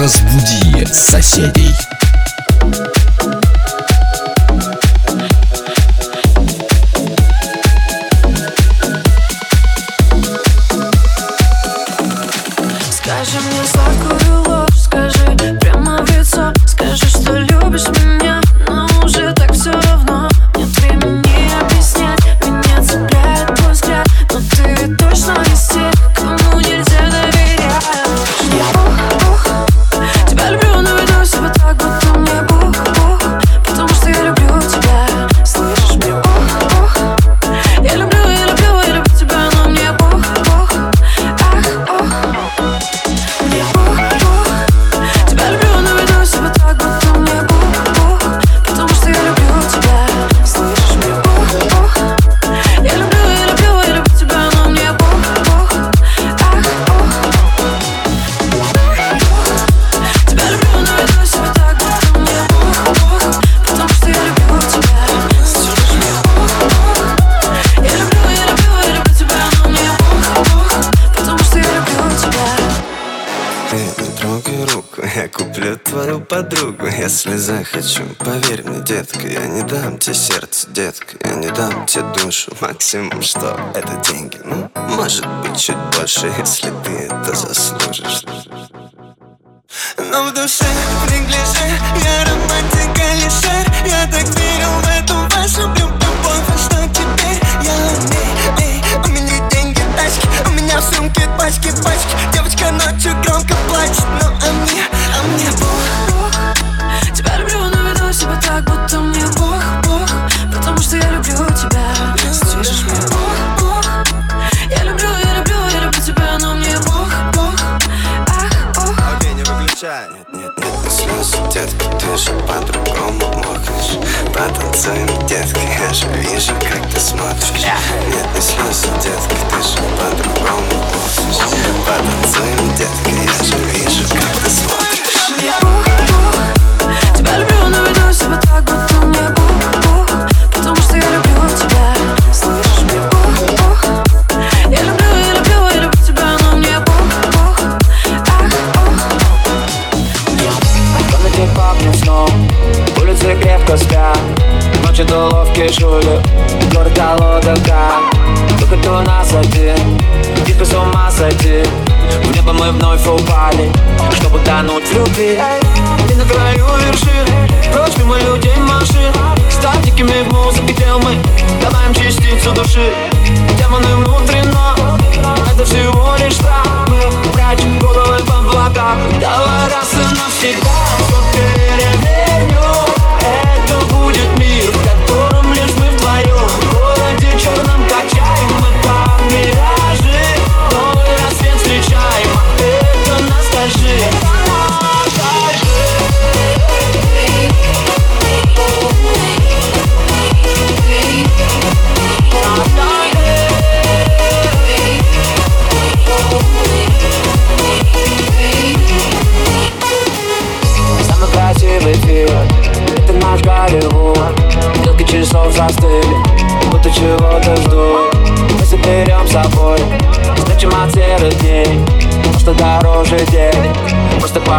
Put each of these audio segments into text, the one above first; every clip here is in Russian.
Разбуди соседей. если захочу Поверь мне, детка, я не дам тебе сердце, детка Я не дам тебе душу. Максимум, что это деньги, ну, может быть, чуть больше Если ты это заслужишь. смотришь Нет, не снился, детка, ты же по-другому Потанцуем, детка, я же вижу, как ты смотришь. Я ух, ух, тебя люблю, но веду себя так, будто мне ух, ух Потому что я люблю тебя, слышишь мне ух, ух Я люблю, я люблю, я люблю тебя, но мне ух, ух, ах, ух В комнате пахнет сном, улицы крепко спят. Ночи до ловки жулик сойти Типа с ума сойти В небо мы вновь упали Чтобы тонуть в любви. Ты на краю вершины Прочь мимо людей машин Статиками в музыке тел мы Добавим частицу души. Демоны внутренно Это всего лишь травмы, Мы прячем головы в облака. Давай раз и навсегда. Yeah.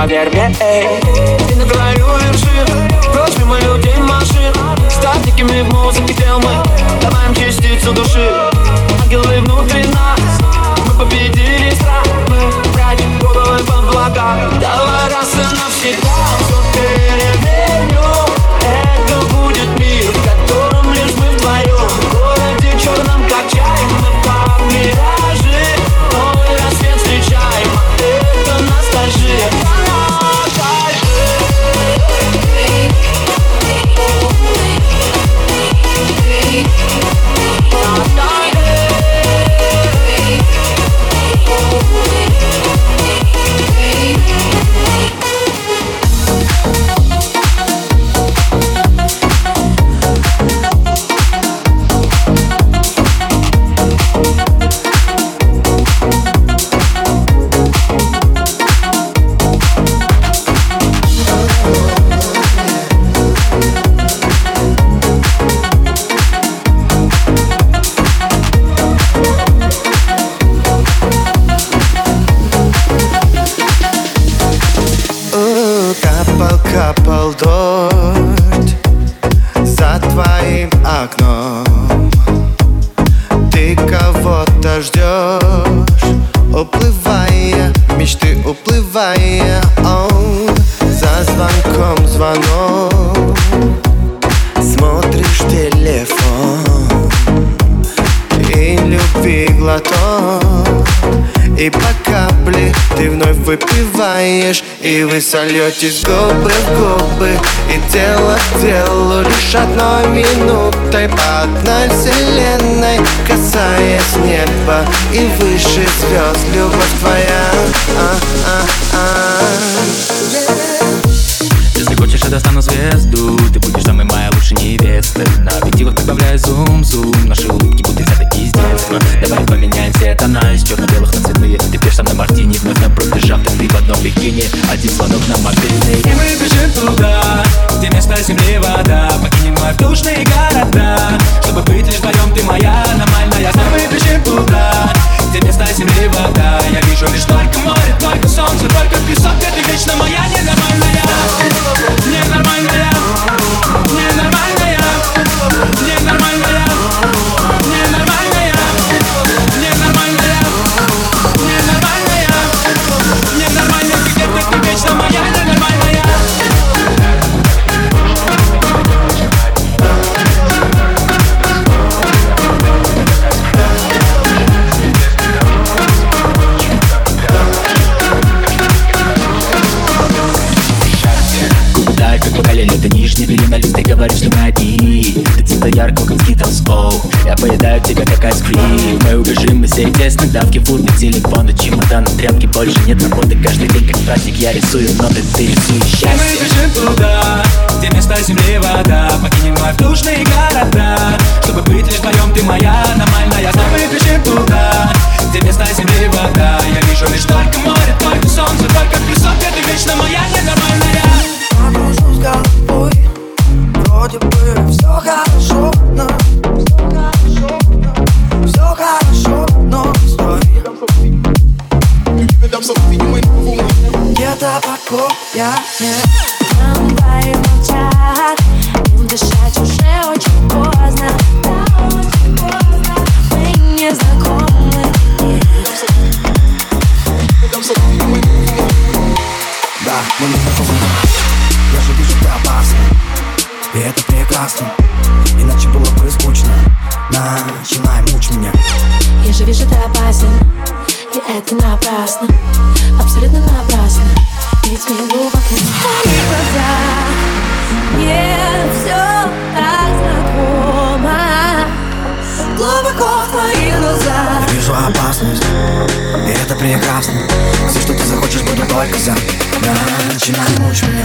bothered me. Eh. Глоток и по капле ты вновь выпиваешь И вы сольетесь губы в губы И тело к телу лишь одной минутой По одной вселенной Касаясь неба и выше звезд Любовь твоя а -а -а. Если хочешь, я достану звезду Ты будешь самой моей невестой На объективах прибавляю зум-зум Наши улыбки будто взяты из детства Давай поменяем все тона из черно-белых на цветные. Ты пьешь со мной мартини, вновь на пробежав Ты в одном бикини, один звонок на мобильный. И мы бежим туда, где место земли вода. Покинем вновь душные цвета яркого, как Skittles, оу Я поедаю тебя, как айскрим Мы убежим, мы все тесны, давки, фурты, телефоны, чемоданы, тряпки. Больше нет работы, каждый день как праздник Я рисую ноты, ты рисуешь счастье. Мы бежим туда, где место земли вода. Покинем вновь душные города. Чтобы быть лишь вдвоем, ты моя аномальная Мы бежим туда, где место земли вода. Я вижу лишь только море, только солнце, только песок. Где ты вечно моя ненормальная. Головой Вроде бы все хорошо, но Все хорошо, но стой. Где-то покоя нет мне все так знакомо. Глубоко в твоих опасность И это прекрасно. Все, что ты захочешь, буду только за. Начинай мучь меня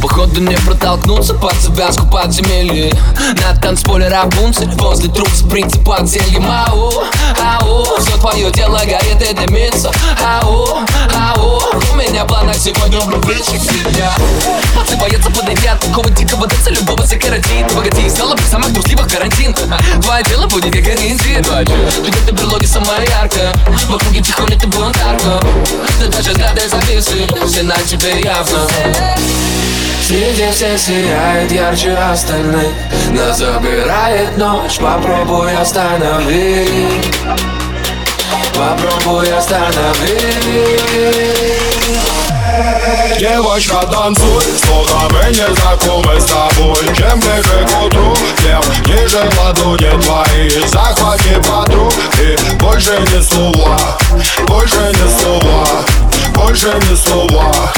Походу не протолкнуться под завязку подземелья На танцполе Рапунцель Возле труп с принципа зельем Ау, ау Все твое дело горит и дымится. Ау, ау У меня в планах сегодня влюбить себя Пацаны боятся подойти от такого дикого дэнса Любого сократит. Погоди, стало при самых трусливых карантин. Твое дело будет как ориентир Ты где-то в берлоге самая яркая. В округе тихоня ты бунтарка Ты даже взгляды зависли Все на тебе явно Среди все сияет ярче остальных. Нас забирает ночь, попробуй останови. Попробуй останови. Девочка, танцуй, словно мы не знакомы с тобой. Чем ближе к утру, тем ниже ладони твои. Захвати подруг и больше ни слова Больше ни слова больше ни слова.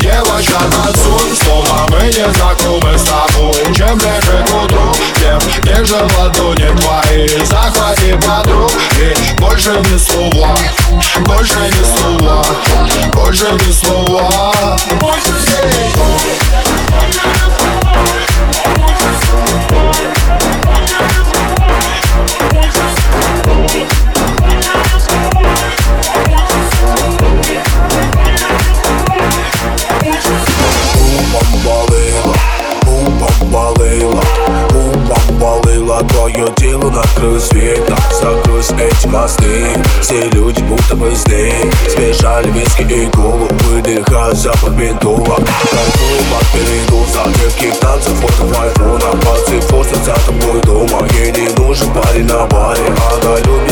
Девочка, танцуй, словно мы не знакомы с тобой. Чем ближе к утру, тем ниже ладони твои. Захвати подруг и больше ни слова. Больше ни слова. Больше ни слова Вдыхаю запах бедула Танцую под передуза Девки танцев фото пальму На пальцы После тобой дома Ей не нужен парень на баре Она а любит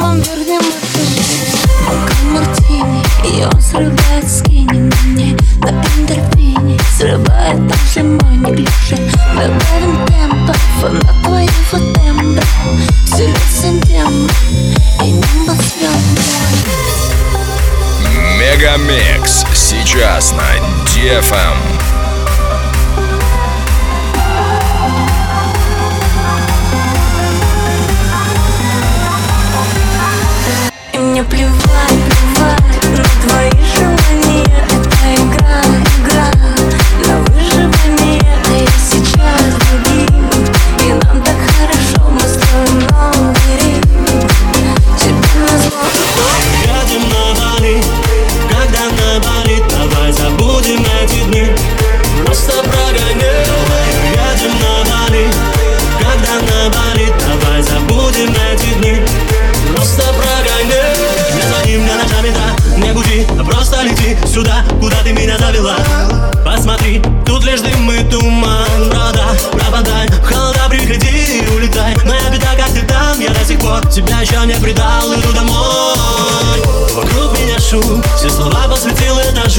самом верхнем этаже Бокал мартини, ее срывает скини на мне На эндорфине. Срывает даже мой не ближе. Мы ловим темпа, фанат твоего тембра. Все лесен тем, и небо звезд Мегамикс сейчас на DFM.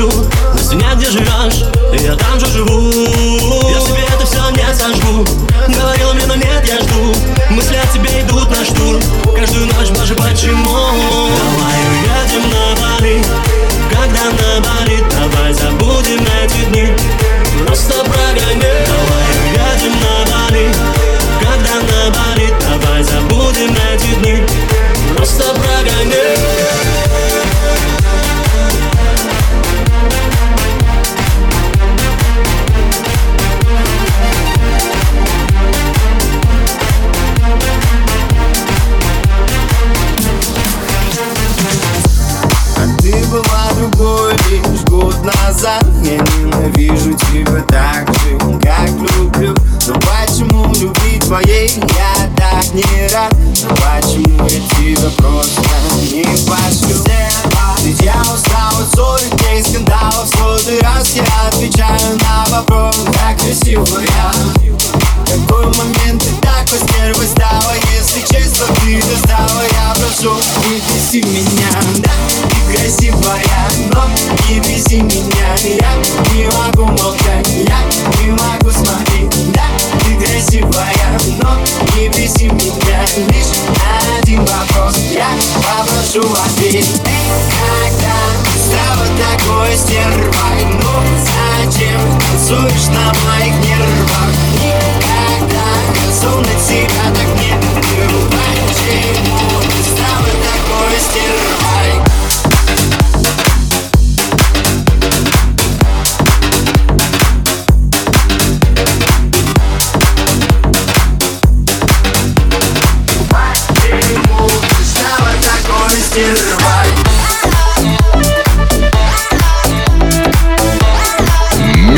хочу На стене, где живешь, я там же живу. раз я отвечаю на вопрос Как красиво я. Какой момент ты так стерва стала? Если честно, ты достала Я прошу, не беси меня. Да, ты красивая, но не беси меня. Я не могу молчать, я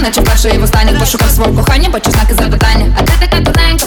Наче вперше і в останніх пошукав свого кохання, бачу знаки запитання. А ти така тоненька,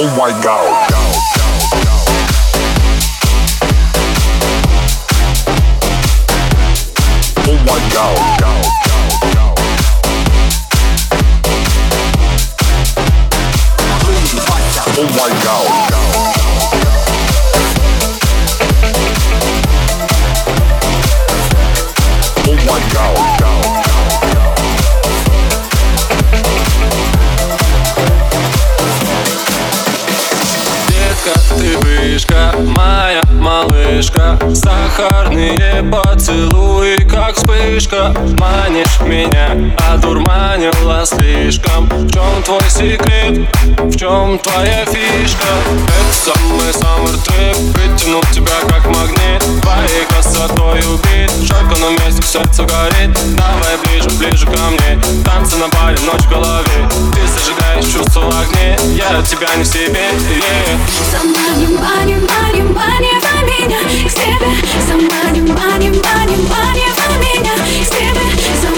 Oh my god. Вышка, моя малышка. Сахарные поцелуи, как вспышка. Манишь меня, одурманила слишком. В чем твой секрет, в чем твоя фишка? Это самый саммер трип, притянул тебя как магнит. Твоей красотой убит, жарко, но вместе сердце горит. Давай ближе, ближе ко мне. Танцы на баре, ночь в голове. Ты зажигаешь чувства в огне. Я от тебя не в себе, yeah. Заманим, маним, маним, маним меня к себе Заманим, маним, маним, маним меня к себе Заманивай